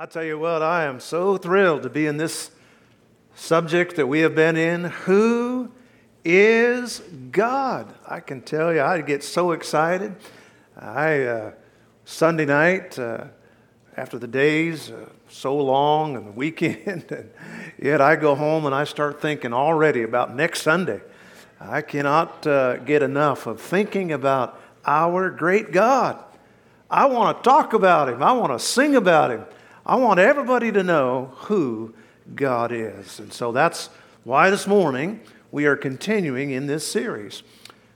I tell you what, I am so thrilled to be in this subject that we have been in. Who is God? I can tell you, I get so excited. I uh, Sunday night uh, after the days uh, so long and the weekend, and yet I go home and I start thinking already about next Sunday. I cannot uh, get enough of thinking about our great God. I want to talk about Him. I want to sing about Him. I want everybody to know who God is. And so that's why this morning we are continuing in this series.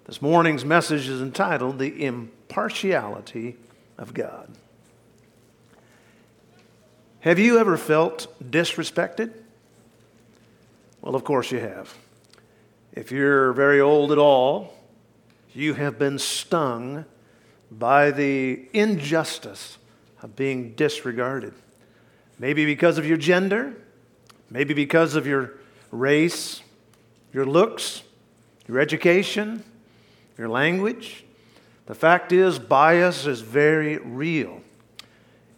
This morning's message is entitled The Impartiality of God. Have you ever felt disrespected? Well, of course you have. If you're very old at all, you have been stung by the injustice of being disregarded. Maybe because of your gender, maybe because of your race, your looks, your education, your language. The fact is, bias is very real.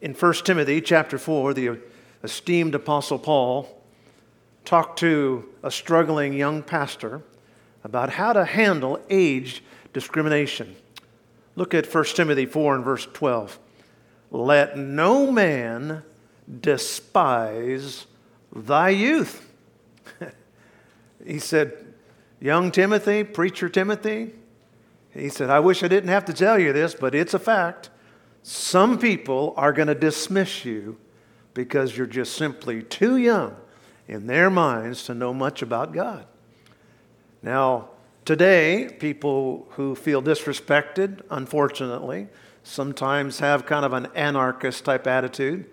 In 1 Timothy chapter 4, the esteemed Apostle Paul talked to a struggling young pastor about how to handle age discrimination. Look at 1 Timothy 4 and verse 12. Let no man despise thy youth. he said, Young Timothy, preacher Timothy, he said, I wish I didn't have to tell you this, but it's a fact. Some people are going to dismiss you because you're just simply too young in their minds to know much about God. Now, today, people who feel disrespected, unfortunately, sometimes have kind of an anarchist type attitude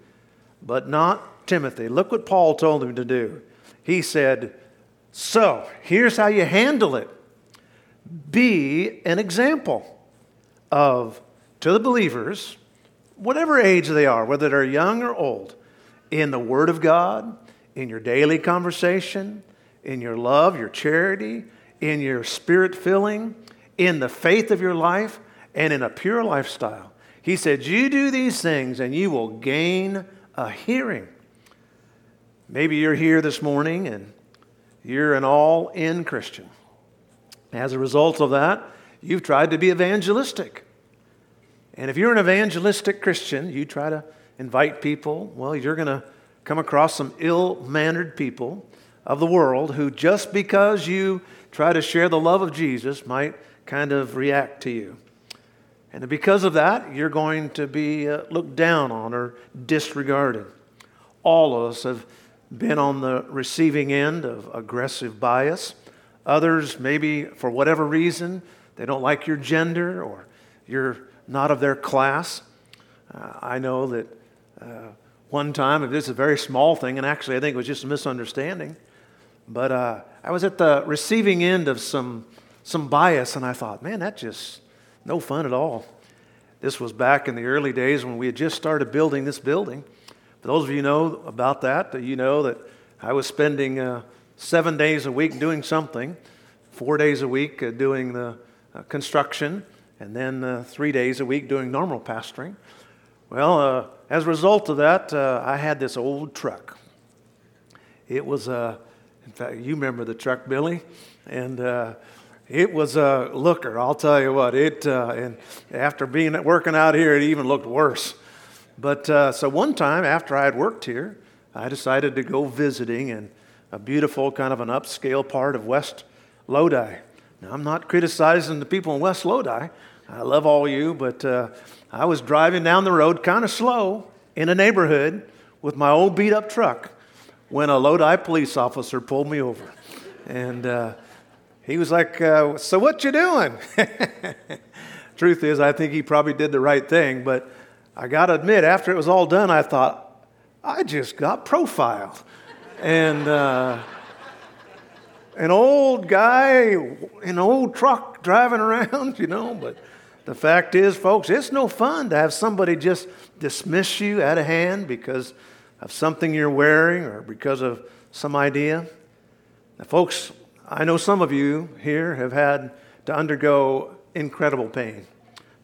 but not Timothy. Look what Paul told him to do. He said, So, here's how you handle it be an example of, to the believers, whatever age they are, whether they're young or old, in the Word of God, in your daily conversation, in your love, your charity, in your spirit filling, in the faith of your life, and in a pure lifestyle. He said, You do these things and you will gain a hearing. Maybe you're here this morning and you're an all in Christian. As a result of that, you've tried to be evangelistic. And if you're an evangelistic Christian, you try to invite people, well, you're going to come across some ill mannered people of the world who, just because you try to share the love of Jesus, might kind of react to you. And because of that, you're going to be uh, looked down on or disregarded. All of us have been on the receiving end of aggressive bias. Others, maybe for whatever reason, they don't like your gender or you're not of their class. Uh, I know that uh, one time, if this is a very small thing, and actually I think it was just a misunderstanding, but uh, I was at the receiving end of some, some bias, and I thought, man, that just no fun at all. This was back in the early days when we had just started building this building. For those of you know about that, you know that I was spending uh, seven days a week doing something, four days a week uh, doing the uh, construction, and then uh, three days a week doing normal pastoring. Well, uh, as a result of that, uh, I had this old truck. It was, in fact, you remember the truck, Billy, and it was a looker, I'll tell you what. It uh, and after being working out here, it even looked worse. But uh, so one time after I had worked here, I decided to go visiting in a beautiful kind of an upscale part of West Lodi. Now I'm not criticizing the people in West Lodi. I love all you, but uh, I was driving down the road kind of slow in a neighborhood with my old beat up truck when a Lodi police officer pulled me over. And uh, he was like, uh, So what you doing? Truth is, I think he probably did the right thing, but I got to admit, after it was all done, I thought, I just got profiled. and uh, an old guy an old truck driving around, you know, but the fact is, folks, it's no fun to have somebody just dismiss you out of hand because of something you're wearing or because of some idea. Now, folks, I know some of you here have had to undergo incredible pain.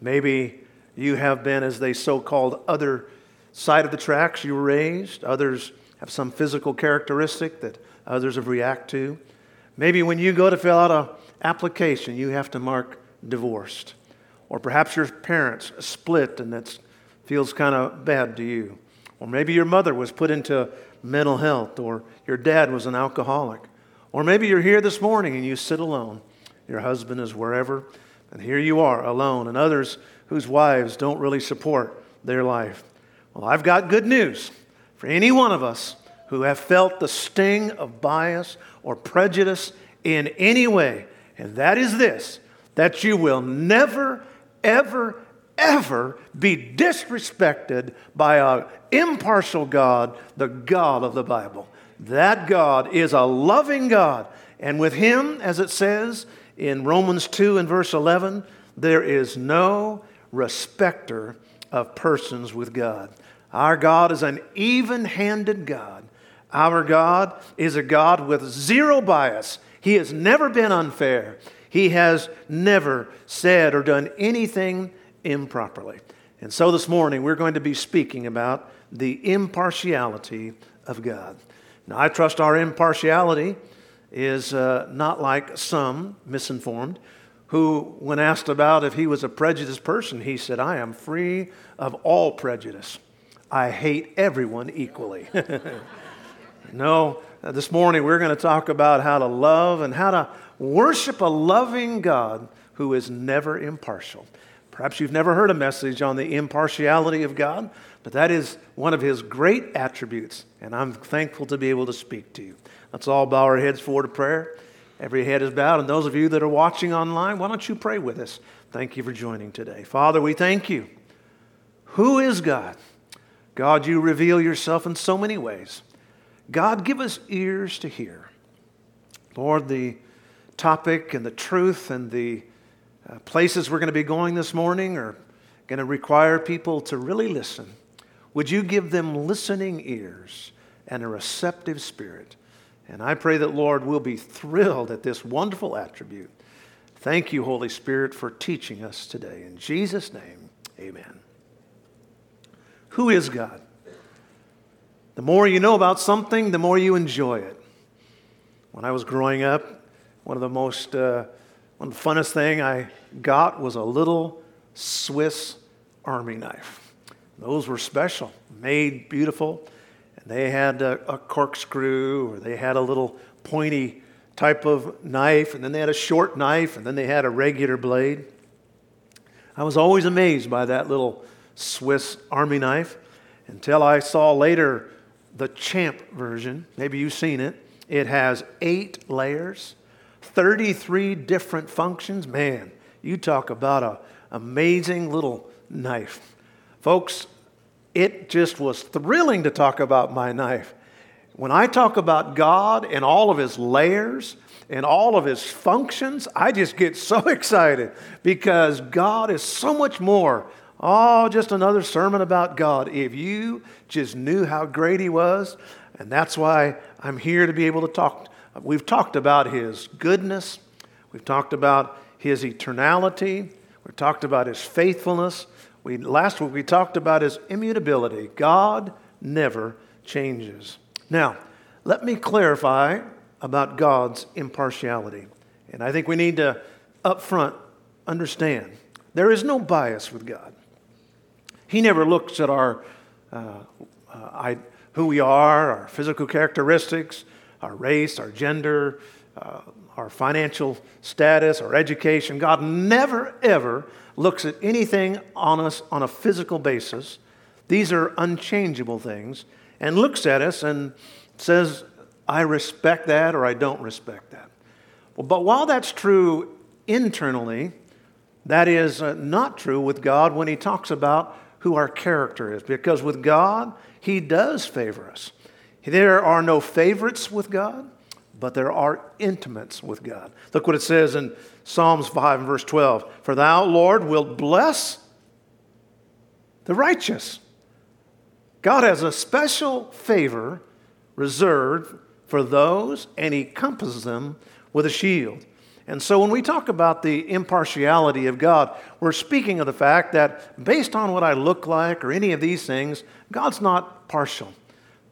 Maybe you have been, as they so called, other side of the tracks you were raised. Others have some physical characteristic that others have react to. Maybe when you go to fill out an application, you have to mark divorced. Or perhaps your parents split and that feels kind of bad to you. Or maybe your mother was put into mental health, or your dad was an alcoholic. Or maybe you're here this morning and you sit alone. Your husband is wherever, and here you are alone, and others whose wives don't really support their life. Well, I've got good news for any one of us who have felt the sting of bias or prejudice in any way, and that is this that you will never, ever, ever be disrespected by an impartial God, the God of the Bible. That God is a loving God. And with Him, as it says in Romans 2 and verse 11, there is no respecter of persons with God. Our God is an even handed God. Our God is a God with zero bias. He has never been unfair. He has never said or done anything improperly. And so this morning, we're going to be speaking about the impartiality of God. Now, I trust our impartiality is uh, not like some misinformed who, when asked about if he was a prejudiced person, he said, I am free of all prejudice. I hate everyone equally. no, uh, this morning we're going to talk about how to love and how to worship a loving God who is never impartial. Perhaps you've never heard a message on the impartiality of God, but that is one of his great attributes, and I'm thankful to be able to speak to you. Let's all bow our heads forward to prayer. Every head is bowed, and those of you that are watching online, why don't you pray with us? Thank you for joining today. Father, we thank you. Who is God? God, you reveal yourself in so many ways. God, give us ears to hear. Lord, the topic and the truth and the uh, places we're going to be going this morning are going to require people to really listen. Would you give them listening ears and a receptive spirit? And I pray that, Lord, we'll be thrilled at this wonderful attribute. Thank you, Holy Spirit, for teaching us today. In Jesus' name, amen. Who is God? The more you know about something, the more you enjoy it. When I was growing up, one of the most, uh, one of the funnest thing I got was a little Swiss army knife. Those were special, made beautiful. And they had a, a corkscrew, or they had a little pointy type of knife, and then they had a short knife, and then they had a regular blade. I was always amazed by that little Swiss army knife until I saw later the champ version. Maybe you've seen it. It has eight layers, 33 different functions. Man, you talk about an amazing little knife. Folks, it just was thrilling to talk about my knife. When I talk about God and all of his layers and all of his functions, I just get so excited because God is so much more. Oh, just another sermon about God. If you just knew how great he was, and that's why I'm here to be able to talk. We've talked about his goodness, we've talked about his eternality, we've talked about his faithfulness. We, last week we talked about his immutability. God never changes. Now, let me clarify about God's impartiality. And I think we need to up front understand there is no bias with God. He never looks at our uh, uh, I, who we are, our physical characteristics, our race, our gender, uh, our financial status, our education. God never, ever looks at anything on us on a physical basis. These are unchangeable things, and looks at us and says, I respect that or I don't respect that. Well, but while that's true internally, that is uh, not true with God when He talks about who our character is, because with God, He does favor us. There are no favorites with God but there are intimates with God. Look what it says in Psalms 5 and verse 12 For thou, Lord, wilt bless the righteous. God has a special favor reserved for those, and he compasses them with a shield. And so when we talk about the impartiality of God, we're speaking of the fact that based on what I look like or any of these things, God's not partial.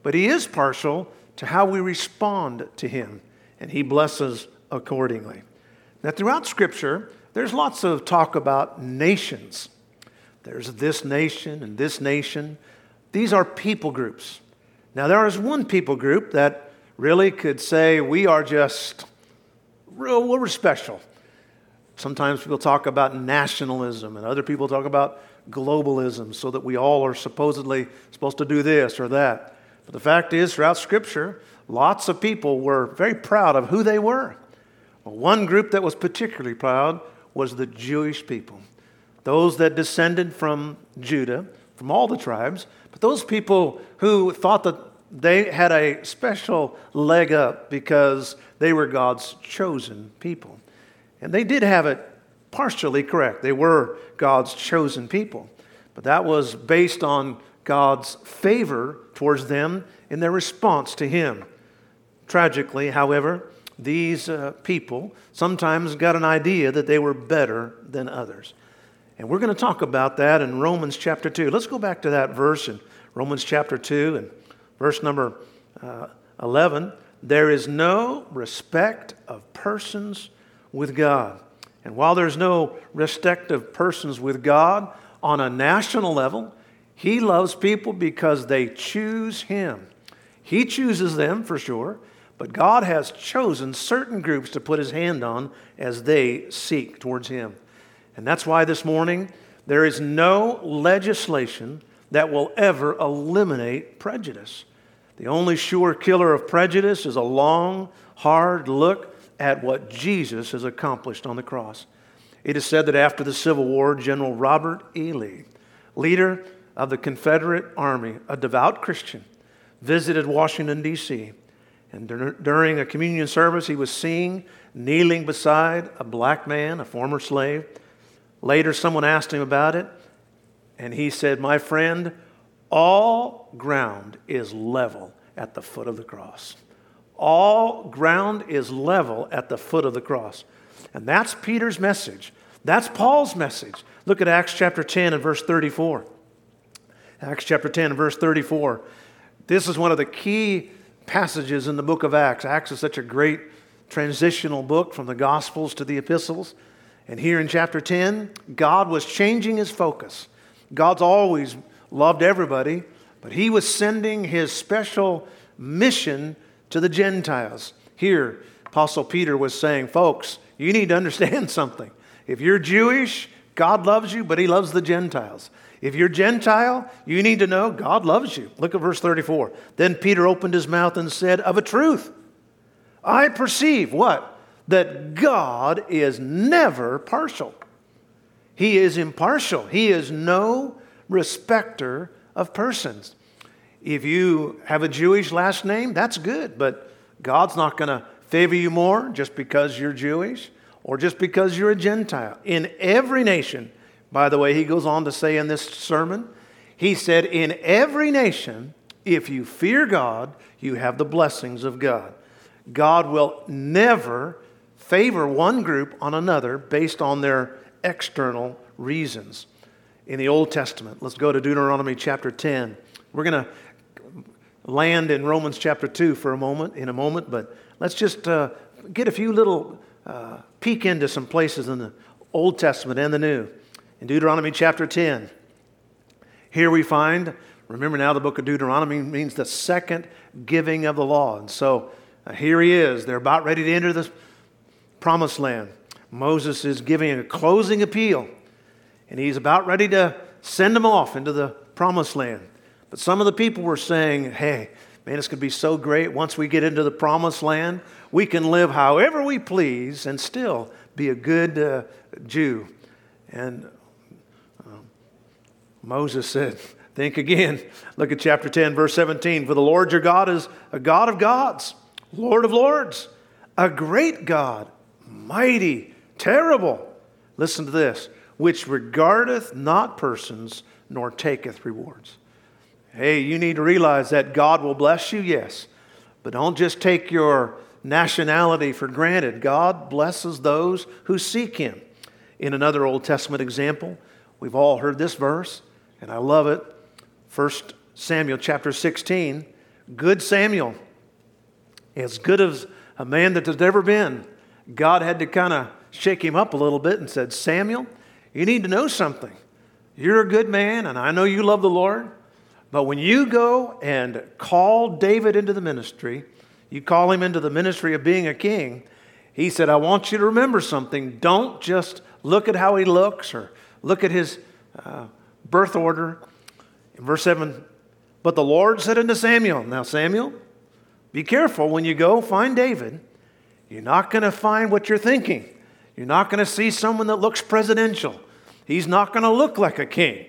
But He is partial to how we respond to Him, and He blesses accordingly. Now, throughout Scripture, there's lots of talk about nations. There's this nation and this nation. These are people groups. Now, there is one people group that really could say we are just real, we're special. Sometimes people talk about nationalism, and other people talk about globalism, so that we all are supposedly supposed to do this or that. But the fact is, throughout Scripture, lots of people were very proud of who they were. Well, one group that was particularly proud was the Jewish people, those that descended from Judah, from all the tribes, but those people who thought that they had a special leg up because they were God's chosen people. And they did have it partially correct. They were God's chosen people. But that was based on God's favor towards them in their response to Him. Tragically, however, these uh, people sometimes got an idea that they were better than others. And we're going to talk about that in Romans chapter 2. Let's go back to that verse in Romans chapter 2 and verse number uh, 11. There is no respect of persons with God. And while there's no respect of persons with God on a national level, He loves people because they choose Him. He chooses them for sure, but God has chosen certain groups to put His hand on as they seek towards Him. And that's why this morning there is no legislation that will ever eliminate prejudice. The only sure killer of prejudice is a long, hard look at what Jesus has accomplished on the cross. It is said that after the Civil War, General Robert E. Lee, leader of the Confederate Army, a devout Christian, visited Washington, D.C. And dur- during a communion service, he was seen kneeling beside a black man, a former slave. Later, someone asked him about it, and he said, My friend, all ground is level at the foot of the cross. All ground is level at the foot of the cross. And that's Peter's message. That's Paul's message. Look at Acts chapter 10 and verse 34. Acts chapter 10 verse 34. This is one of the key passages in the book of Acts. Acts is such a great transitional book from the Gospels to the epistles. And here in chapter 10, God was changing his focus. God's always loved everybody, but he was sending his special mission to the Gentiles. Here, Apostle Peter was saying, folks, you need to understand something. If you're Jewish, God loves you, but he loves the Gentiles. If you're Gentile, you need to know God loves you. Look at verse 34. Then Peter opened his mouth and said, Of a truth, I perceive what? That God is never partial. He is impartial. He is no respecter of persons. If you have a Jewish last name, that's good, but God's not going to favor you more just because you're Jewish or just because you're a Gentile. In every nation, by the way, he goes on to say in this sermon, he said, In every nation, if you fear God, you have the blessings of God. God will never favor one group on another based on their external reasons in the Old Testament. Let's go to Deuteronomy chapter 10. We're going to land in Romans chapter 2 for a moment, in a moment, but let's just uh, get a few little uh, peek into some places in the Old Testament and the New. In Deuteronomy chapter 10, here we find, remember now the book of Deuteronomy means the second giving of the law. And so uh, here he is. They're about ready to enter the promised land. Moses is giving a closing appeal and he's about ready to send them off into the promised land. But some of the people were saying, hey, man, going to be so great once we get into the promised land. We can live however we please and still be a good uh, Jew. And Moses said, Think again. Look at chapter 10, verse 17. For the Lord your God is a God of gods, Lord of lords, a great God, mighty, terrible. Listen to this which regardeth not persons, nor taketh rewards. Hey, you need to realize that God will bless you, yes, but don't just take your nationality for granted. God blesses those who seek Him. In another Old Testament example, we've all heard this verse, and I love it. 1 Samuel chapter 16. Good Samuel, as good as a man that has ever been, God had to kind of shake him up a little bit and said, Samuel, you need to know something. You're a good man, and I know you love the Lord. But when you go and call David into the ministry, you call him into the ministry of being a king, he said, I want you to remember something. Don't just look at how he looks or look at his uh, birth order. In verse 7, but the Lord said unto Samuel, Now, Samuel, be careful when you go find David. You're not going to find what you're thinking. You're not going to see someone that looks presidential. He's not going to look like a king.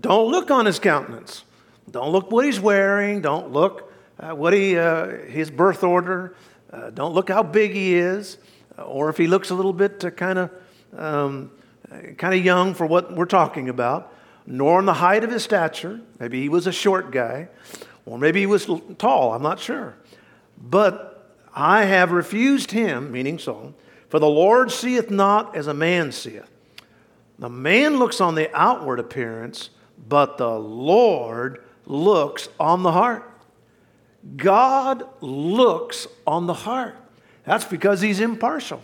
Don't look on his countenance. Don't look what he's wearing. Don't look uh, what he, uh, his birth order. Uh, don't look how big he is, uh, or if he looks a little bit uh, kind of um, kind of young for what we're talking about. Nor in the height of his stature. Maybe he was a short guy, or maybe he was tall. I'm not sure. But I have refused him, meaning Saul, for the Lord seeth not as a man seeth. The man looks on the outward appearance, but the Lord looks on the heart. God looks on the heart. That's because he's impartial.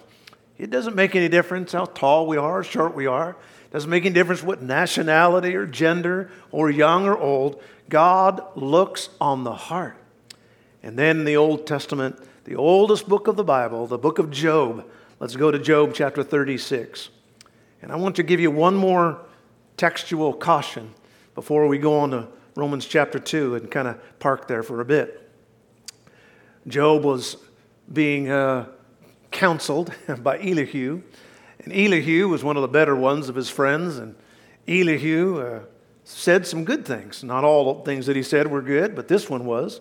It doesn't make any difference how tall we are, or short we are. Doesn't make any difference what nationality or gender or young or old. God looks on the heart. And then in the Old Testament, the oldest book of the Bible, the book of Job. Let's go to Job chapter 36. And I want to give you one more textual caution before we go on to Romans chapter 2 and kind of park there for a bit. Job was being uh, counseled by Elihu, and Elihu was one of the better ones of his friends, and Elihu uh, said some good things. Not all the things that he said were good, but this one was.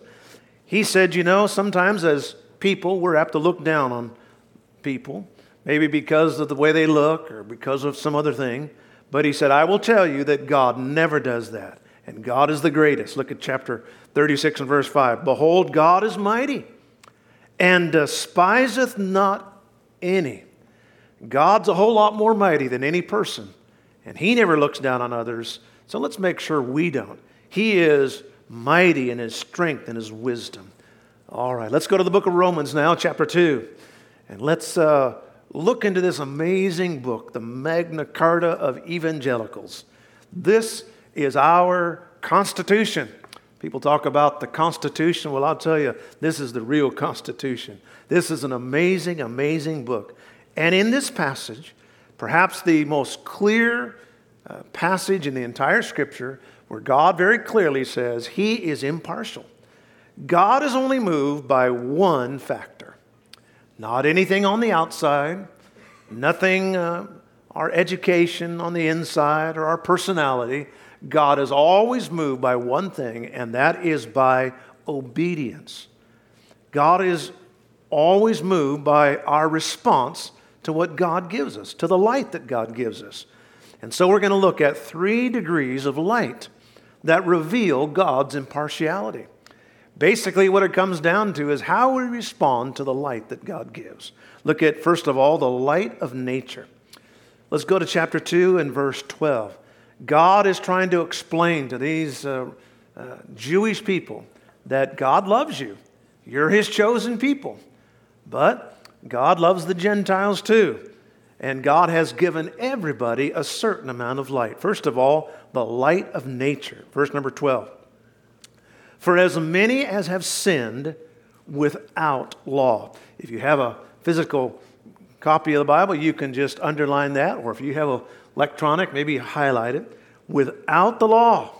He said, You know, sometimes as people, we're apt to look down on people, maybe because of the way they look or because of some other thing. But he said, I will tell you that God never does that. And God is the greatest. Look at chapter 36 and verse 5. Behold, God is mighty and despiseth not any. God's a whole lot more mighty than any person, and He never looks down on others. So let's make sure we don't. He is mighty in His strength and His wisdom. All right, let's go to the book of Romans now, chapter 2, and let's uh, look into this amazing book, the Magna Carta of Evangelicals. This is our Constitution. People talk about the Constitution. Well, I'll tell you, this is the real Constitution. This is an amazing, amazing book. And in this passage, perhaps the most clear uh, passage in the entire Scripture, where God very clearly says He is impartial. God is only moved by one factor, not anything on the outside, nothing, uh, our education on the inside or our personality. God is always moved by one thing, and that is by obedience. God is always moved by our response to what God gives us, to the light that God gives us. And so we're going to look at three degrees of light that reveal God's impartiality. Basically, what it comes down to is how we respond to the light that God gives. Look at, first of all, the light of nature. Let's go to chapter 2 and verse 12. God is trying to explain to these uh, uh, Jewish people that God loves you. You're his chosen people. But God loves the Gentiles too. And God has given everybody a certain amount of light. First of all, the light of nature. Verse number 12. For as many as have sinned without law. If you have a physical copy of the Bible, you can just underline that, or if you have a electronic, maybe highlight it, without the law.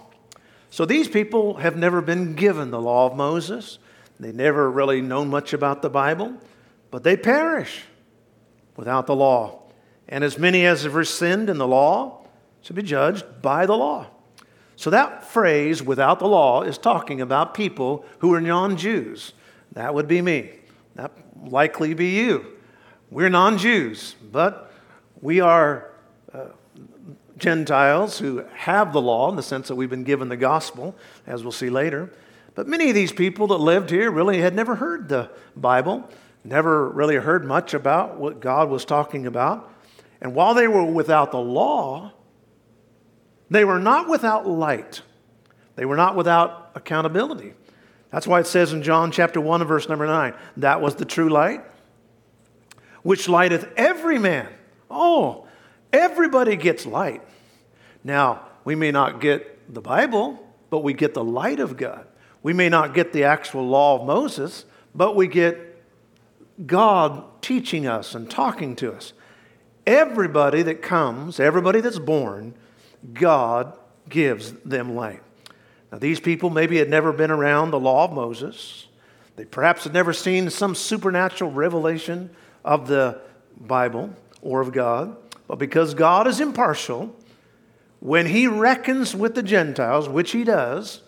So these people have never been given the law of Moses. They never really known much about the Bible, but they perish without the law. And as many as have sinned in the law should be judged by the law. So that phrase, without the law, is talking about people who are non Jews. That would be me. That likely be you. We're non Jews, but we are uh, Gentiles who have the law in the sense that we've been given the gospel, as we'll see later. But many of these people that lived here really had never heard the Bible. Never really heard much about what God was talking about. And while they were without the law, they were not without light. They were not without accountability. That's why it says in John chapter 1 and verse number 9, that was the true light, which lighteth every man. Oh, everybody gets light. Now, we may not get the Bible, but we get the light of God. We may not get the actual law of Moses, but we get God teaching us and talking to us. Everybody that comes, everybody that's born, God gives them light. Now, these people maybe had never been around the law of Moses. They perhaps had never seen some supernatural revelation of the Bible or of God. But because God is impartial, when He reckons with the Gentiles, which He does,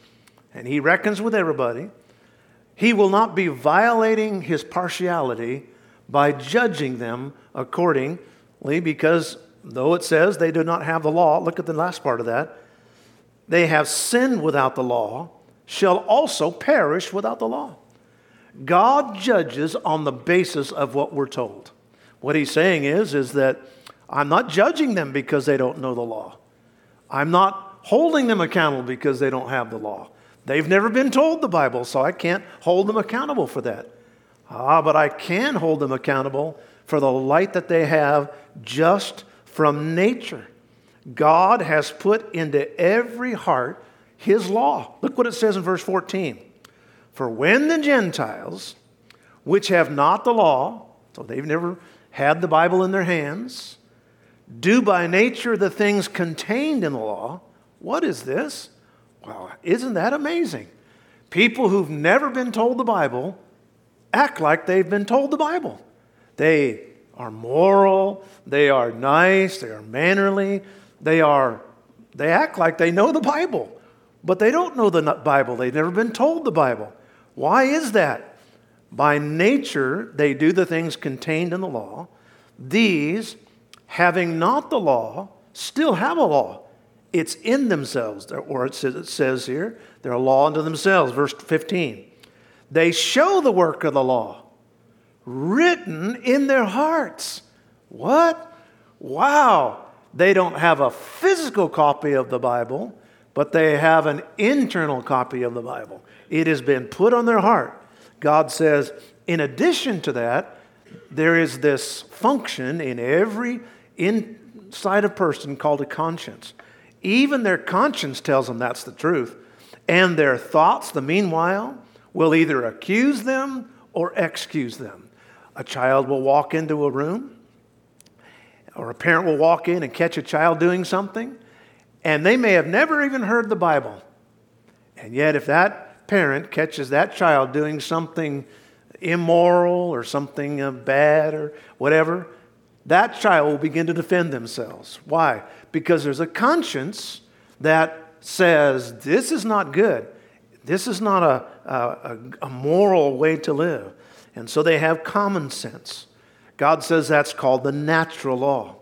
and He reckons with everybody, He will not be violating His partiality by judging them accordingly, because though it says they do not have the law, look at the last part of that, they have sinned without the law, shall also perish without the law. God judges on the basis of what we're told. What he's saying is, is that I'm not judging them because they don't know the law. I'm not holding them accountable because they don't have the law. They've never been told the Bible, so I can't hold them accountable for that. Ah, but I can hold them accountable for the light that they have just from nature. God has put into every heart his law. Look what it says in verse 14. For when the Gentiles, which have not the law, so they've never had the Bible in their hands, do by nature the things contained in the law, what is this? Well, isn't that amazing? People who've never been told the Bible act like they've been told the Bible. They are moral, they are nice, they are mannerly, they are, they act like they know the Bible, but they don't know the Bible. They've never been told the Bible. Why is that? By nature, they do the things contained in the law. These, having not the law, still have a law. It's in themselves, or it says here, they're a law unto themselves. Verse 15. They show the work of the law written in their hearts. What? Wow. They don't have a physical copy of the Bible, but they have an internal copy of the Bible. It has been put on their heart. God says, in addition to that, there is this function in every inside a person called a conscience. Even their conscience tells them that's the truth. And their thoughts, the meanwhile, will either accuse them or excuse them. A child will walk into a room or a parent will walk in and catch a child doing something, and they may have never even heard the Bible. And yet, if that parent catches that child doing something immoral or something uh, bad or whatever, that child will begin to defend themselves. Why? Because there's a conscience that says, This is not good. This is not a, a, a moral way to live. And so they have common sense. God says that's called the natural law.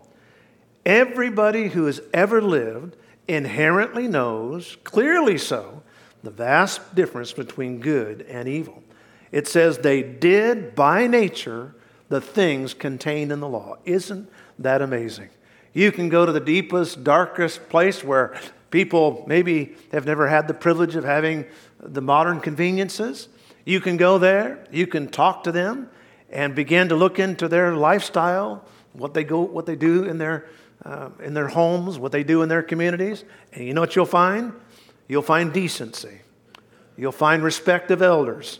Everybody who has ever lived inherently knows, clearly so, the vast difference between good and evil. It says they did by nature the things contained in the law. Isn't that amazing? You can go to the deepest, darkest place where people maybe have never had the privilege of having the modern conveniences. You can go there, you can talk to them, and begin to look into their lifestyle, what they go, what they do in their uh, in their homes, what they do in their communities, and you know what you'll find? You'll find decency. You'll find respect of elders.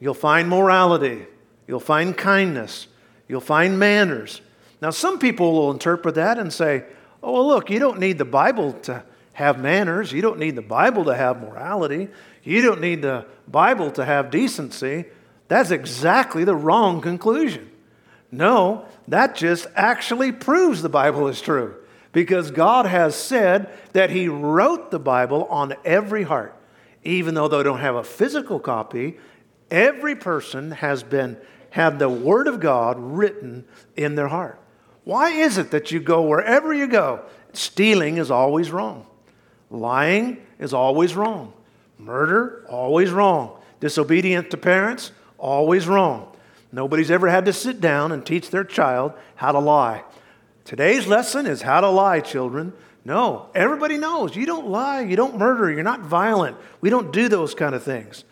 You'll find morality. You'll find kindness. You'll find manners. Now, some people will interpret that and say, oh, well, look, you don't need the Bible to have manners. You don't need the Bible to have morality. You don't need the Bible to have decency. That's exactly the wrong conclusion. No, that just actually proves the Bible is true because God has said that He wrote the Bible on every heart. Even though they don't have a physical copy, every person has been had the Word of God written in their heart. Why is it that you go wherever you go? Stealing is always wrong. Lying is always wrong. Murder, always wrong. Disobedient to parents, always wrong. Nobody's ever had to sit down and teach their child how to lie. Today's lesson is how to lie, children. No, everybody knows you don't lie, you don't murder, you're not violent. We don't do those kind of things.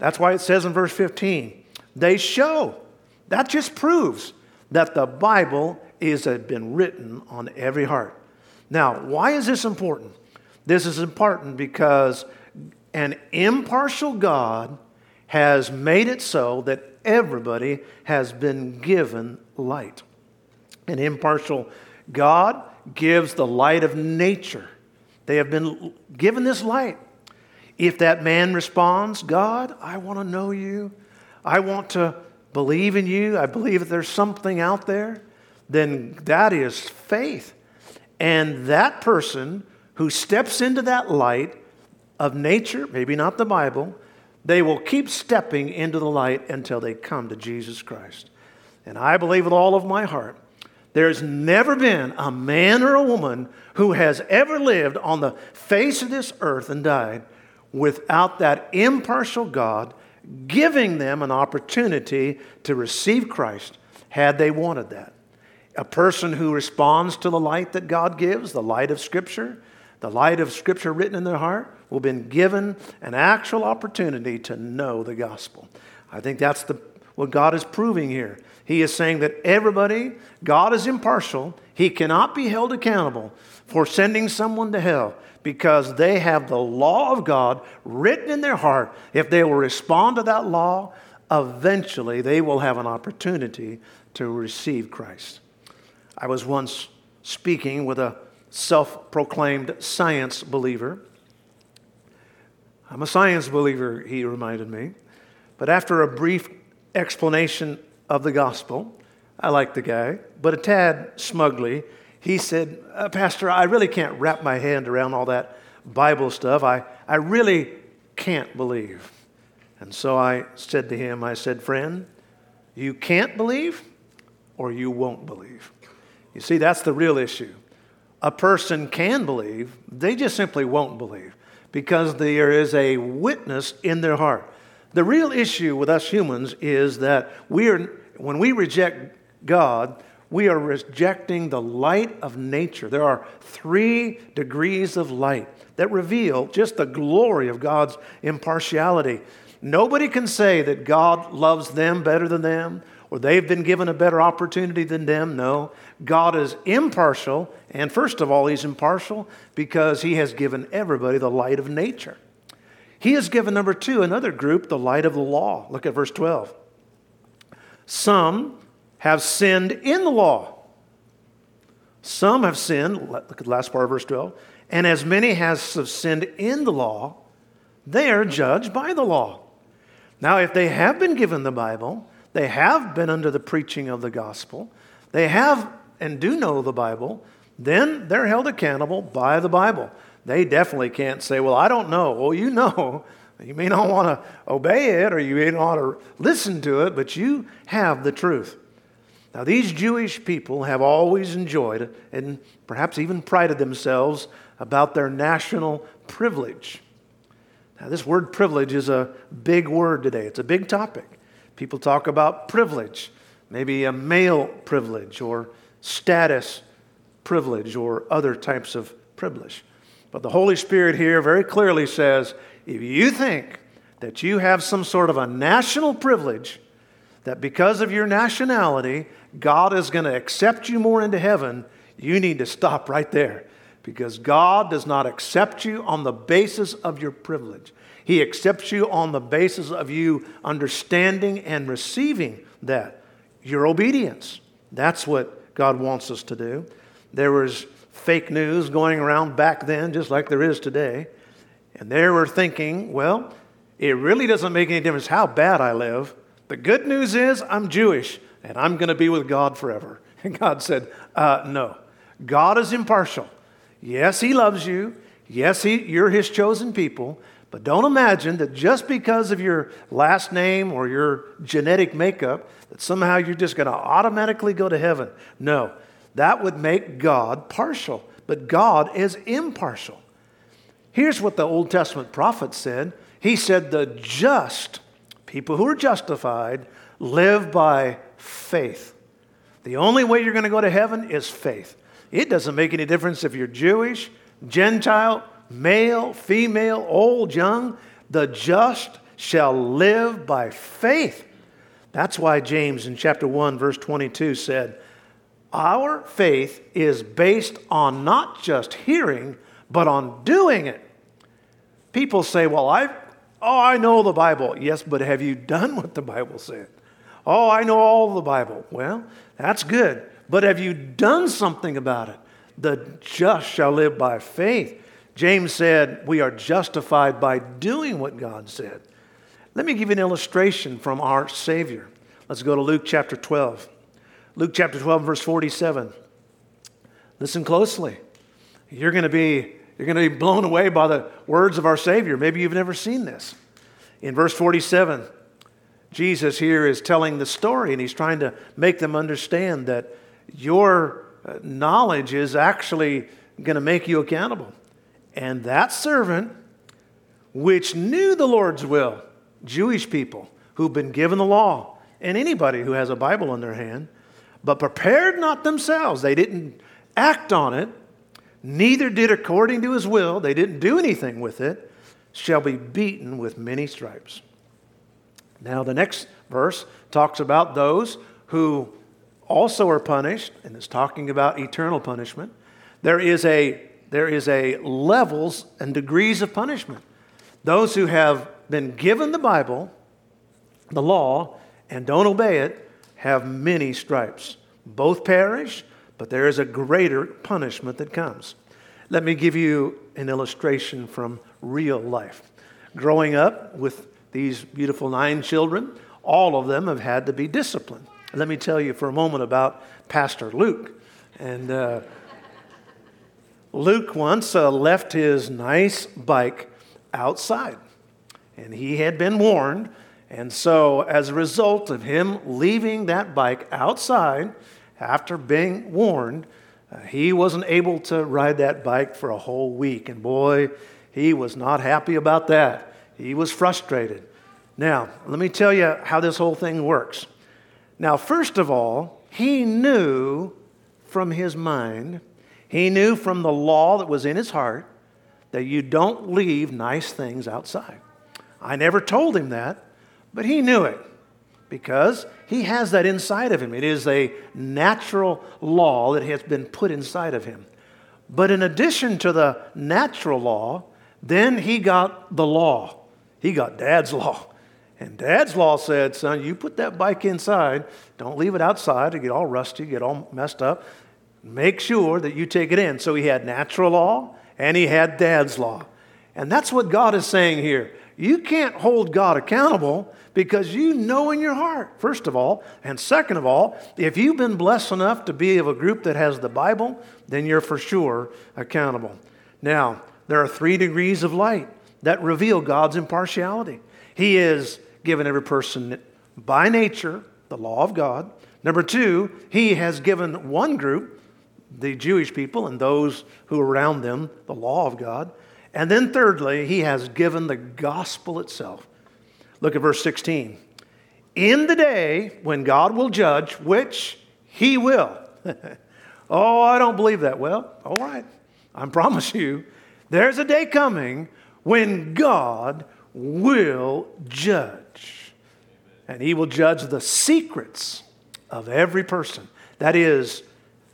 That's why it says in verse 15, they show. That just proves that the Bible is that been written on every heart. Now, why is this important? This is important because an impartial God has made it so that everybody has been given light. An impartial God gives the light of nature. They have been given this light. If that man responds, God, I want to know you, I want to believe in you, I believe that there's something out there, then that is faith. And that person who steps into that light of nature, maybe not the Bible, they will keep stepping into the light until they come to Jesus Christ. And I believe with all of my heart, there's never been a man or a woman who has ever lived on the face of this earth and died without that impartial God giving them an opportunity to receive Christ had they wanted that. A person who responds to the light that God gives, the light of Scripture, the light of Scripture written in their heart, will been given an actual opportunity to know the gospel. I think that's the, what God is proving here. He is saying that everybody, God is impartial. He cannot be held accountable for sending someone to hell because they have the law of God written in their heart. If they will respond to that law, eventually they will have an opportunity to receive Christ. I was once speaking with a self proclaimed science believer. I'm a science believer, he reminded me. But after a brief explanation of the gospel, I liked the guy, but a tad smugly, he said, uh, Pastor, I really can't wrap my hand around all that Bible stuff. I, I really can't believe. And so I said to him, I said, Friend, you can't believe or you won't believe. You see, that's the real issue. A person can believe, they just simply won't believe because there is a witness in their heart. The real issue with us humans is that we are, when we reject God, we are rejecting the light of nature. There are three degrees of light that reveal just the glory of God's impartiality. Nobody can say that God loves them better than them or they've been given a better opportunity than them. No. God is impartial, and first of all, He's impartial because He has given everybody the light of nature. He has given, number two, another group the light of the law. Look at verse 12. Some have sinned in the law. Some have sinned, look at the last part of verse 12, and as many as have sinned in the law, they are judged by the law. Now, if they have been given the Bible, they have been under the preaching of the gospel, they have and do know the Bible, then they're held accountable by the Bible. They definitely can't say, Well, I don't know. Well, you know. You may not want to obey it or you may not want to listen to it, but you have the truth. Now, these Jewish people have always enjoyed and perhaps even prided themselves about their national privilege. Now, this word privilege is a big word today, it's a big topic. People talk about privilege, maybe a male privilege or status privilege or other types of privilege. But the Holy Spirit here very clearly says if you think that you have some sort of a national privilege, that because of your nationality, God is going to accept you more into heaven, you need to stop right there. Because God does not accept you on the basis of your privilege. He accepts you on the basis of you understanding and receiving that, your obedience. That's what God wants us to do. There was fake news going around back then, just like there is today. And they were thinking, well, it really doesn't make any difference how bad I live. The good news is I'm Jewish and I'm going to be with God forever. And God said, uh, no. God is impartial. Yes, He loves you. Yes, he, you're His chosen people. But don't imagine that just because of your last name or your genetic makeup, that somehow you're just going to automatically go to heaven. No, that would make God partial. But God is impartial. Here's what the Old Testament prophet said He said, The just, people who are justified, live by faith. The only way you're going to go to heaven is faith. It doesn't make any difference if you're Jewish, Gentile, male, female, old, young. The just shall live by faith. That's why James in chapter 1, verse 22 said, Our faith is based on not just hearing, but on doing it. People say, Well, I, oh, I know the Bible. Yes, but have you done what the Bible said? Oh, I know all the Bible. Well, that's good. But have you done something about it? The just shall live by faith. James said, We are justified by doing what God said. Let me give you an illustration from our Savior. Let's go to Luke chapter 12. Luke chapter 12, verse 47. Listen closely. You're going to be you're going to be blown away by the words of our Savior. Maybe you've never seen this. In verse 47, Jesus here is telling the story and he's trying to make them understand that your uh, knowledge is actually going to make you accountable. And that servant, which knew the Lord's will, Jewish people who've been given the law, and anybody who has a Bible in their hand, but prepared not themselves, they didn't act on it, neither did according to his will, they didn't do anything with it, shall be beaten with many stripes. Now, the next verse talks about those who also are punished, and it's talking about eternal punishment. There is a, there is a levels and degrees of punishment. Those who have been given the Bible, the law, and don't obey it have many stripes. Both perish, but there is a greater punishment that comes. Let me give you an illustration from real life. Growing up with these beautiful nine children, all of them have had to be disciplined. Let me tell you for a moment about Pastor Luke. And uh, Luke once uh, left his nice bike outside, and he had been warned. And so, as a result of him leaving that bike outside after being warned, uh, he wasn't able to ride that bike for a whole week. And boy, he was not happy about that. He was frustrated. Now, let me tell you how this whole thing works. Now, first of all, he knew from his mind, he knew from the law that was in his heart that you don't leave nice things outside. I never told him that, but he knew it because he has that inside of him. It is a natural law that has been put inside of him. But in addition to the natural law, then he got the law. He got dad's law. And dad's law said, son, you put that bike inside, don't leave it outside to get all rusty, get all messed up. Make sure that you take it in. So he had natural law and he had dad's law. And that's what God is saying here. You can't hold God accountable because you know in your heart, first of all. And second of all, if you've been blessed enough to be of a group that has the Bible, then you're for sure accountable. Now, there are three degrees of light that reveal God's impartiality. He is given every person by nature the law of God. Number two, he has given one group, the Jewish people and those who are around them, the law of God. And then thirdly, he has given the gospel itself. Look at verse 16. In the day when God will judge, which he will. oh, I don't believe that. Well, all right. I promise you, there's a day coming when God will judge. And he will judge the secrets of every person. That is,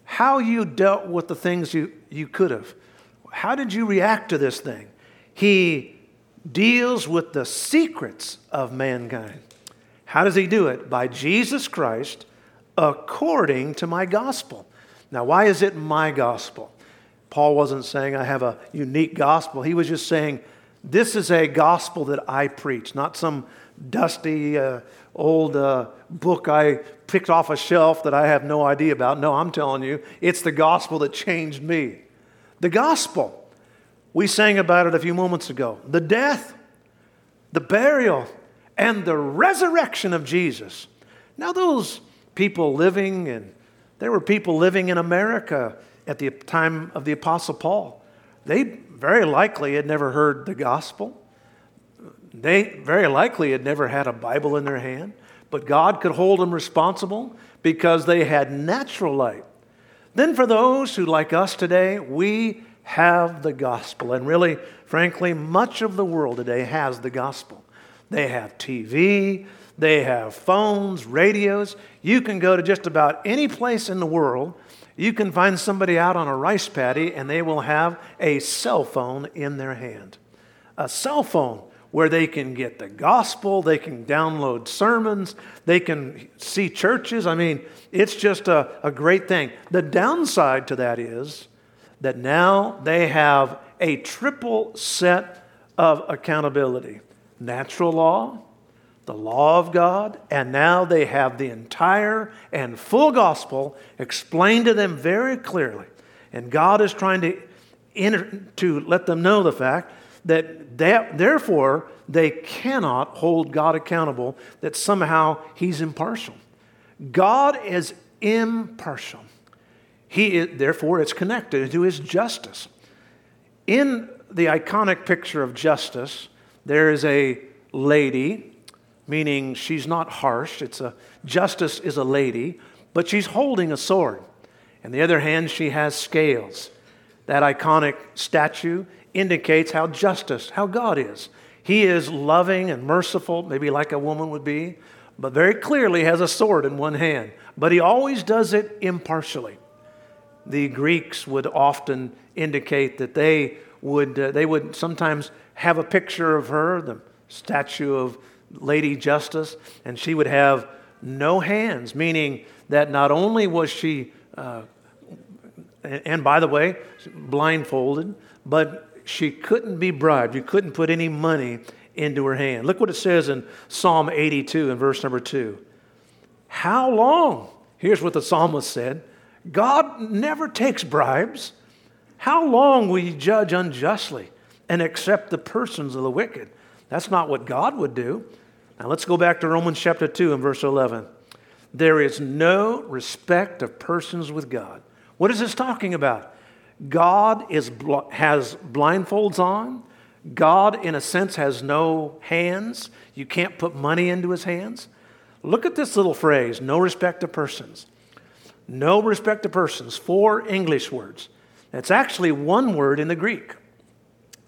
how you dealt with the things you, you could have. How did you react to this thing? He deals with the secrets of mankind. How does he do it? By Jesus Christ according to my gospel. Now, why is it my gospel? Paul wasn't saying I have a unique gospel. He was just saying this is a gospel that I preach, not some dusty uh, old uh, book I picked off a shelf that I have no idea about. No, I'm telling you, it's the gospel that changed me. The gospel. We sang about it a few moments ago. The death, the burial, and the resurrection of Jesus. Now, those people living, and there were people living in America at the time of the Apostle Paul. They very likely had never heard the gospel. They very likely had never had a Bible in their hand. but God could hold them responsible because they had natural light. Then, for those who, like us today, we have the gospel. And really, frankly, much of the world today has the gospel. They have TV, they have phones, radios. You can go to just about any place in the world. You can find somebody out on a rice paddy, and they will have a cell phone in their hand. A cell phone where they can get the gospel, they can download sermons, they can see churches. I mean, it's just a, a great thing. The downside to that is that now they have a triple set of accountability natural law, the law of God, and now they have the entire and full gospel explained to them very clearly. And God is trying to, enter, to let them know the fact that therefore they cannot hold God accountable, that somehow He's impartial. God is impartial. He is, therefore, it's connected to his justice. In the iconic picture of justice, there is a lady, meaning she's not harsh. It's a justice is a lady, but she's holding a sword. On the other hand, she has scales. That iconic statue indicates how justice, how God is. He is loving and merciful, maybe like a woman would be, but very clearly has a sword in one hand. But he always does it impartially the Greeks would often indicate that they would, uh, they would sometimes have a picture of her, the statue of Lady Justice, and she would have no hands, meaning that not only was she, uh, and by the way, blindfolded, but she couldn't be bribed. You couldn't put any money into her hand. Look what it says in Psalm 82 in verse number 2. How long? Here's what the psalmist said God never takes bribes. How long will you judge unjustly and accept the persons of the wicked? That's not what God would do. Now let's go back to Romans chapter 2 and verse 11. There is no respect of persons with God. What is this talking about? God is, has blindfolds on. God, in a sense, has no hands. You can't put money into his hands. Look at this little phrase no respect of persons. No respect of persons, four English words. It's actually one word in the Greek.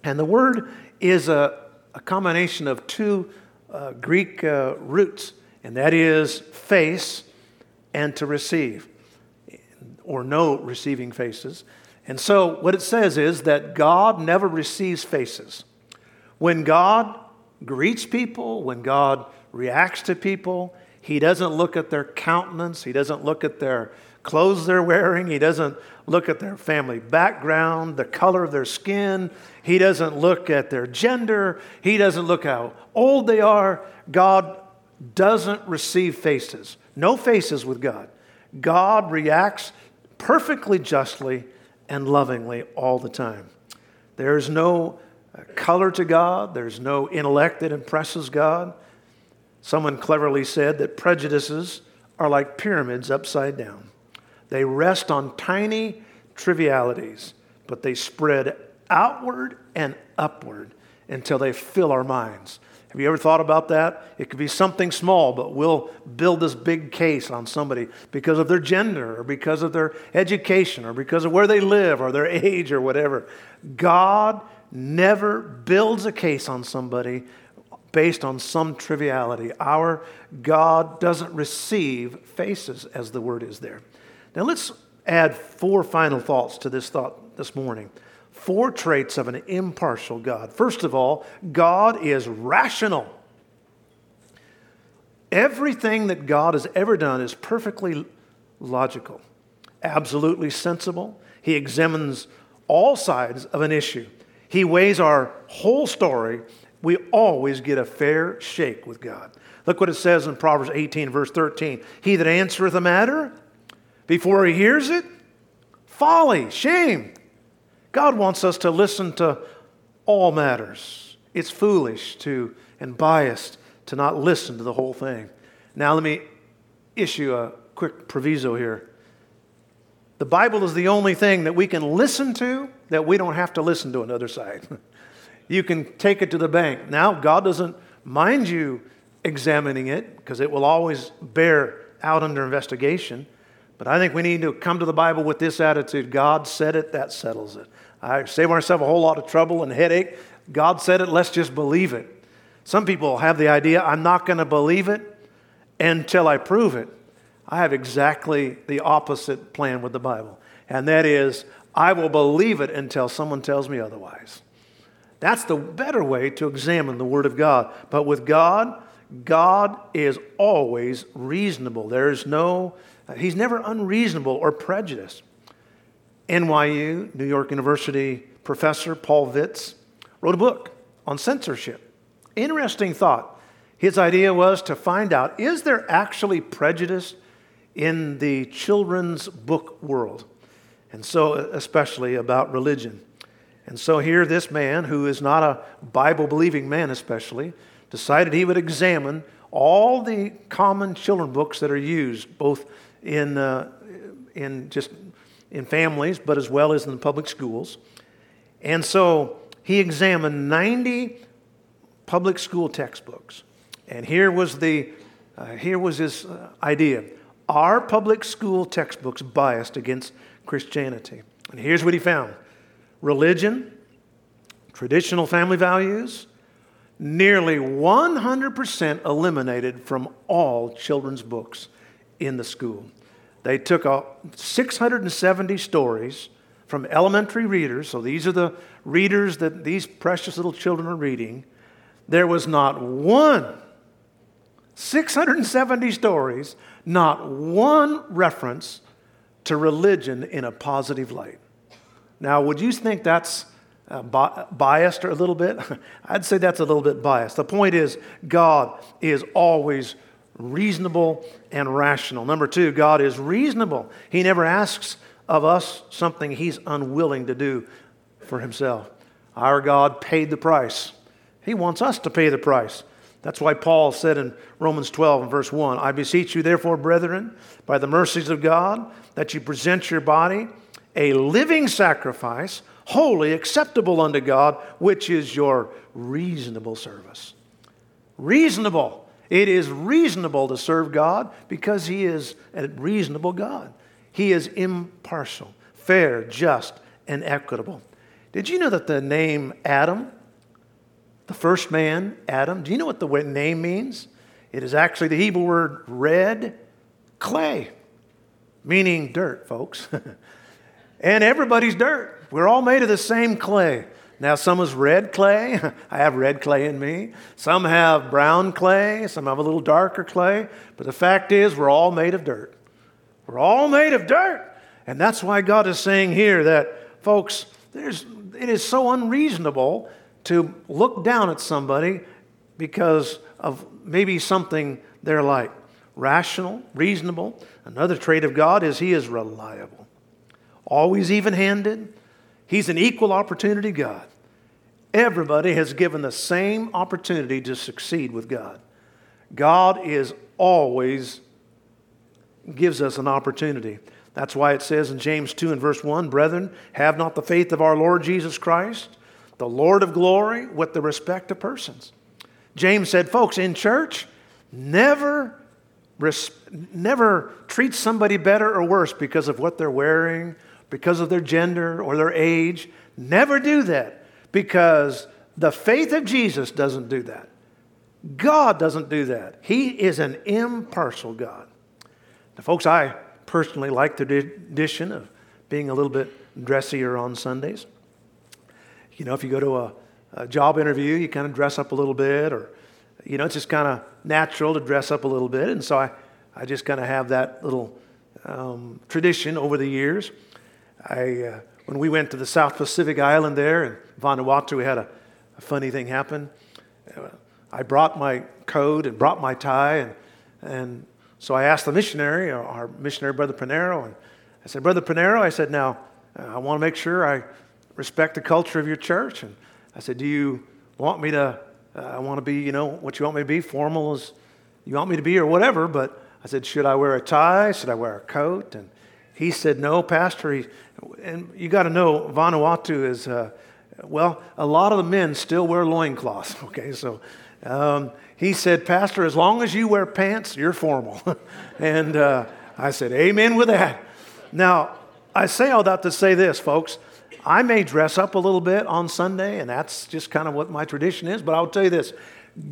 And the word is a, a combination of two uh, Greek uh, roots, and that is face and to receive, or no receiving faces. And so, what it says is that God never receives faces. When God greets people, when God reacts to people, He doesn't look at their countenance, He doesn't look at their clothes they're wearing. He doesn't look at their family background, the color of their skin. He doesn't look at their gender. He doesn't look how old they are. God doesn't receive faces. No faces with God. God reacts perfectly justly and lovingly all the time. There's no uh, color to God, there's no intellect that impresses God. Someone cleverly said that prejudices are like pyramids upside down. They rest on tiny trivialities, but they spread outward and upward until they fill our minds. Have you ever thought about that? It could be something small, but we'll build this big case on somebody because of their gender or because of their education or because of where they live or their age or whatever. God never builds a case on somebody based on some triviality. Our God doesn't receive faces, as the word is there. Now let's add four final thoughts to this thought this morning. Four traits of an impartial God. First of all, God is rational. Everything that God has ever done is perfectly logical, absolutely sensible. He examines all sides of an issue. He weighs our whole story. We always get a fair shake with God. Look what it says in Proverbs 18, verse 13. He that answereth a matter before he hears it? Folly, shame. God wants us to listen to all matters. It's foolish to and biased to not listen to the whole thing. Now, let me issue a quick proviso here. The Bible is the only thing that we can listen to that we don't have to listen to another side. you can take it to the bank. Now, God doesn't mind you examining it because it will always bear out under investigation. But I think we need to come to the Bible with this attitude God said it, that settles it. I save ourselves a whole lot of trouble and headache. God said it, let's just believe it. Some people have the idea, I'm not going to believe it until I prove it. I have exactly the opposite plan with the Bible, and that is, I will believe it until someone tells me otherwise. That's the better way to examine the Word of God. But with God, God is always reasonable. There is no, He's never unreasonable or prejudiced. NYU, New York University professor Paul Vitz, wrote a book on censorship. Interesting thought. His idea was to find out is there actually prejudice in the children's book world? And so, especially about religion. And so, here, this man, who is not a Bible believing man, especially, decided he would examine all the common children books that are used, both in, uh, in just in families, but as well as in the public schools. And so he examined 90 public school textbooks. And here was, the, uh, here was his uh, idea Are public school textbooks biased against Christianity? And here's what he found religion, traditional family values, nearly 100% eliminated from all children's books in the school. They took 670 stories from elementary readers, so these are the readers that these precious little children are reading. There was not one 670 stories, not one reference to religion in a positive light. Now, would you think that's uh, biased or a little bit? I'd say that's a little bit biased. The point is, God is always reasonable and rational. Number two, God is reasonable. He never asks of us something He's unwilling to do for Himself. Our God paid the price. He wants us to pay the price. That's why Paul said in Romans 12 and verse 1 I beseech you, therefore, brethren, by the mercies of God, that you present your body a living sacrifice, holy, acceptable unto God, which is your reasonable service. Reasonable. It is reasonable to serve God because He is a reasonable God. He is impartial, fair, just, and equitable. Did you know that the name Adam the first man, Adam, do you know what the name means? It is actually the Hebrew word red clay, meaning dirt, folks. and everybody's dirt. We're all made of the same clay. Now, some is red clay. I have red clay in me. Some have brown clay. Some have a little darker clay. But the fact is, we're all made of dirt. We're all made of dirt. And that's why God is saying here that, folks, there's, it is so unreasonable to look down at somebody because of maybe something they're like. Rational, reasonable. Another trait of God is He is reliable, always even handed. He's an equal opportunity God. Everybody has given the same opportunity to succeed with God. God is always gives us an opportunity. That's why it says in James 2 and verse 1 Brethren, have not the faith of our Lord Jesus Christ the Lord of glory with the respect of persons. James said, folks, in church, never, never treat somebody better or worse because of what they're wearing, because of their gender or their age. Never do that because the faith of Jesus doesn't do that. God doesn't do that. He is an impartial God. Now, folks, I personally like the tradition of being a little bit dressier on Sundays. You know, if you go to a, a job interview, you kind of dress up a little bit, or, you know, it's just kind of natural to dress up a little bit. And so I, I just kind of have that little um, tradition over the years. I, uh, when we went to the South Pacific Island there in Vanuatu, we had a, a funny thing happen. Uh, I brought my coat and brought my tie, and, and so I asked the missionary, our missionary, Brother Panero, and I said, Brother Panero, I said, now, uh, I want to make sure I respect the culture of your church. And I said, Do you want me to, uh, I want to be, you know, what you want me to be, formal as you want me to be or whatever. But I said, Should I wear a tie? Should I wear a coat? And he said, No, Pastor. He, and you got to know, Vanuatu is, uh, well, a lot of the men still wear loincloths, okay? So Um, he said, Pastor, as long as you wear pants, you're formal. and uh, I said, Amen with that. Now, I say all that to say this, folks. I may dress up a little bit on Sunday, and that's just kind of what my tradition is, but I'll tell you this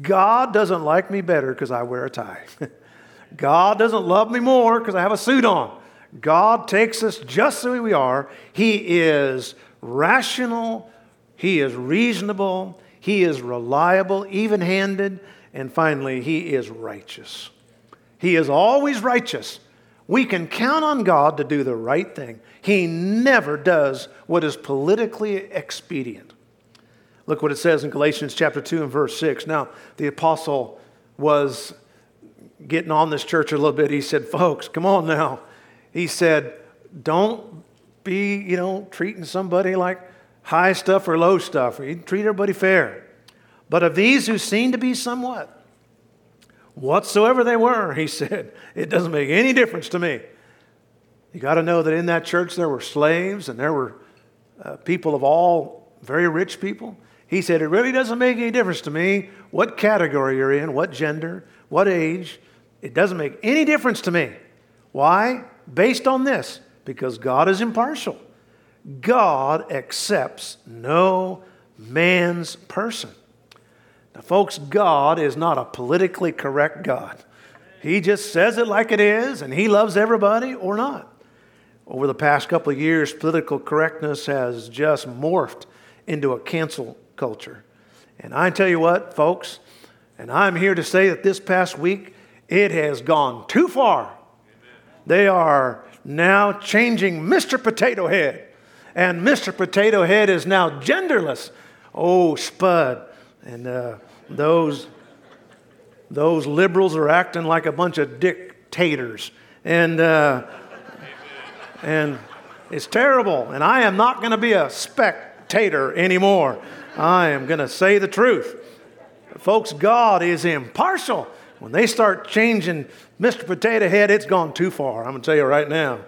God doesn't like me better because I wear a tie. God doesn't love me more because I have a suit on. God takes us just the way we are. He is rational, He is reasonable, He is reliable, even handed, and finally, He is righteous. He is always righteous. We can count on God to do the right thing. He never does what is politically expedient. Look what it says in Galatians chapter 2 and verse 6. Now, the apostle was getting on this church a little bit. He said, Folks, come on now. He said, Don't be, you know, treating somebody like high stuff or low stuff. You treat everybody fair. But of these who seem to be somewhat, whatsoever they were, he said, it doesn't make any difference to me. You got to know that in that church there were slaves and there were uh, people of all very rich people. He said, It really doesn't make any difference to me what category you're in, what gender, what age. It doesn't make any difference to me. Why? Based on this, because God is impartial. God accepts no man's person. Now, folks, God is not a politically correct God. He just says it like it is, and He loves everybody or not. Over the past couple of years, political correctness has just morphed into a cancel culture. And I tell you what, folks, and I'm here to say that this past week, it has gone too far. They are now changing Mr. Potato Head. And Mr. Potato Head is now genderless. Oh, Spud. And uh, those, those liberals are acting like a bunch of dictators. And, uh, and it's terrible. And I am not going to be a spectator anymore. I am going to say the truth. Folks, God is impartial. When they start changing Mr. Potato Head, it's gone too far. I'm going to tell you right now.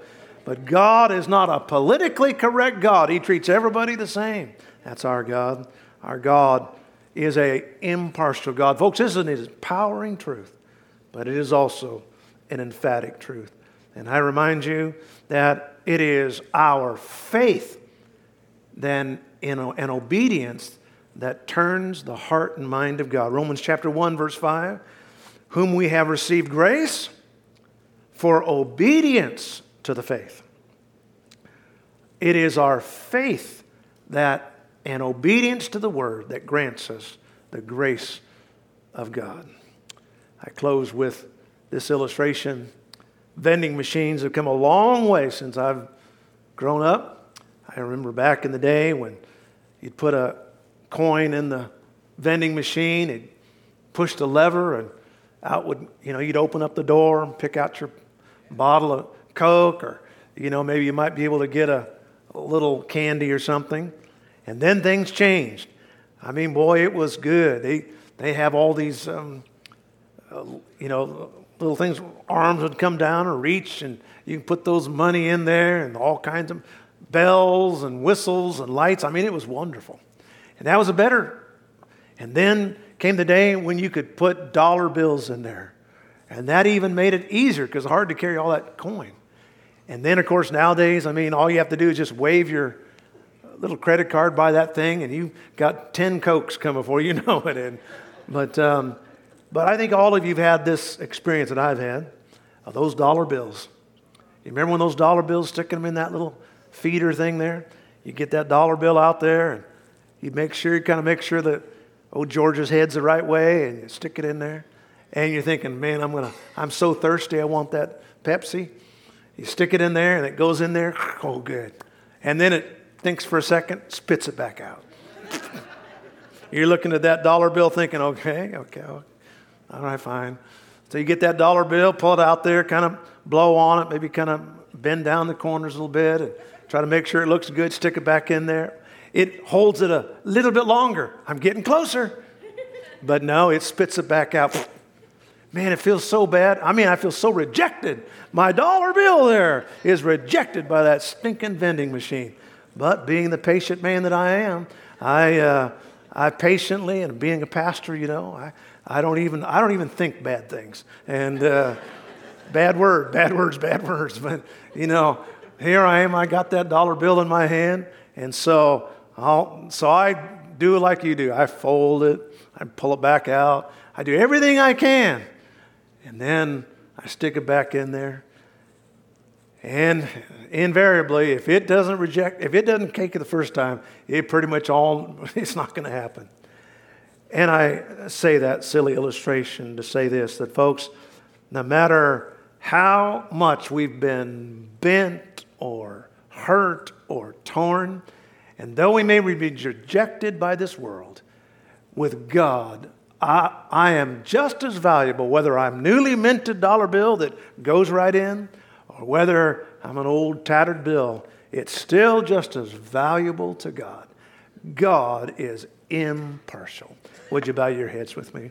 But God is not a politically correct God. He treats everybody the same. That's our God. Our God is a impartial God. Folks, this is an empowering truth, but it is also an emphatic truth. And I remind you that it is our faith then in an obedience that turns the heart and mind of God. Romans chapter 1, verse 5 Whom we have received grace for obedience to the faith. It is our faith that and obedience to the word that grants us the grace of God. I close with this illustration. Vending machines have come a long way since I've grown up. I remember back in the day when you'd put a coin in the vending machine, it pushed a lever, and out would, you know, you'd open up the door and pick out your bottle of Coke, or, you know, maybe you might be able to get a, a little candy or something. And then things changed. I mean, boy, it was good. They, they have all these, um, uh, you know, little things, arms would come down or reach, and you can put those money in there and all kinds of bells and whistles and lights. I mean, it was wonderful. And that was a better. And then came the day when you could put dollar bills in there. And that even made it easier because it's hard to carry all that coin. And then, of course, nowadays, I mean, all you have to do is just wave your little credit card by that thing, and you got 10 Cokes coming for you, you know it. And, but, um, but I think all of you have had this experience that I've had of those dollar bills. You remember when those dollar bills, sticking them in that little feeder thing there? You get that dollar bill out there, and you make sure, you kind of make sure that old George's head's the right way, and you stick it in there. And you're thinking, man, I'm gonna, I'm so thirsty, I want that Pepsi. You stick it in there, and it goes in there. Oh, good. And then it thinks for a second, spits it back out. You're looking at that dollar bill thinking, okay, okay, all right, fine. So you get that dollar bill, pull it out there, kind of blow on it, maybe kind of bend down the corners a little bit and try to make sure it looks good, stick it back in there. It holds it a little bit longer. I'm getting closer. But no, it spits it back out. Man, it feels so bad. I mean, I feel so rejected. My dollar bill there is rejected by that stinking vending machine. But being the patient man that I am, I, uh, I patiently, and being a pastor, you know, I, I, don't, even, I don't even think bad things. And uh, bad word, bad words, bad words. But, you know, here I am, I got that dollar bill in my hand. And so, I'll, so I do like you do. I fold it, I pull it back out, I do everything I can. And then I stick it back in there. And invariably, if it doesn't reject, if it doesn't cake it the first time, it pretty much all, it's not going to happen. And I say that silly illustration to say this that folks, no matter how much we've been bent or hurt or torn, and though we may be rejected by this world, with God, I, I am just as valuable whether I'm newly minted dollar bill that goes right in or whether I'm an old tattered bill. It's still just as valuable to God. God is impartial. Would you bow your heads with me?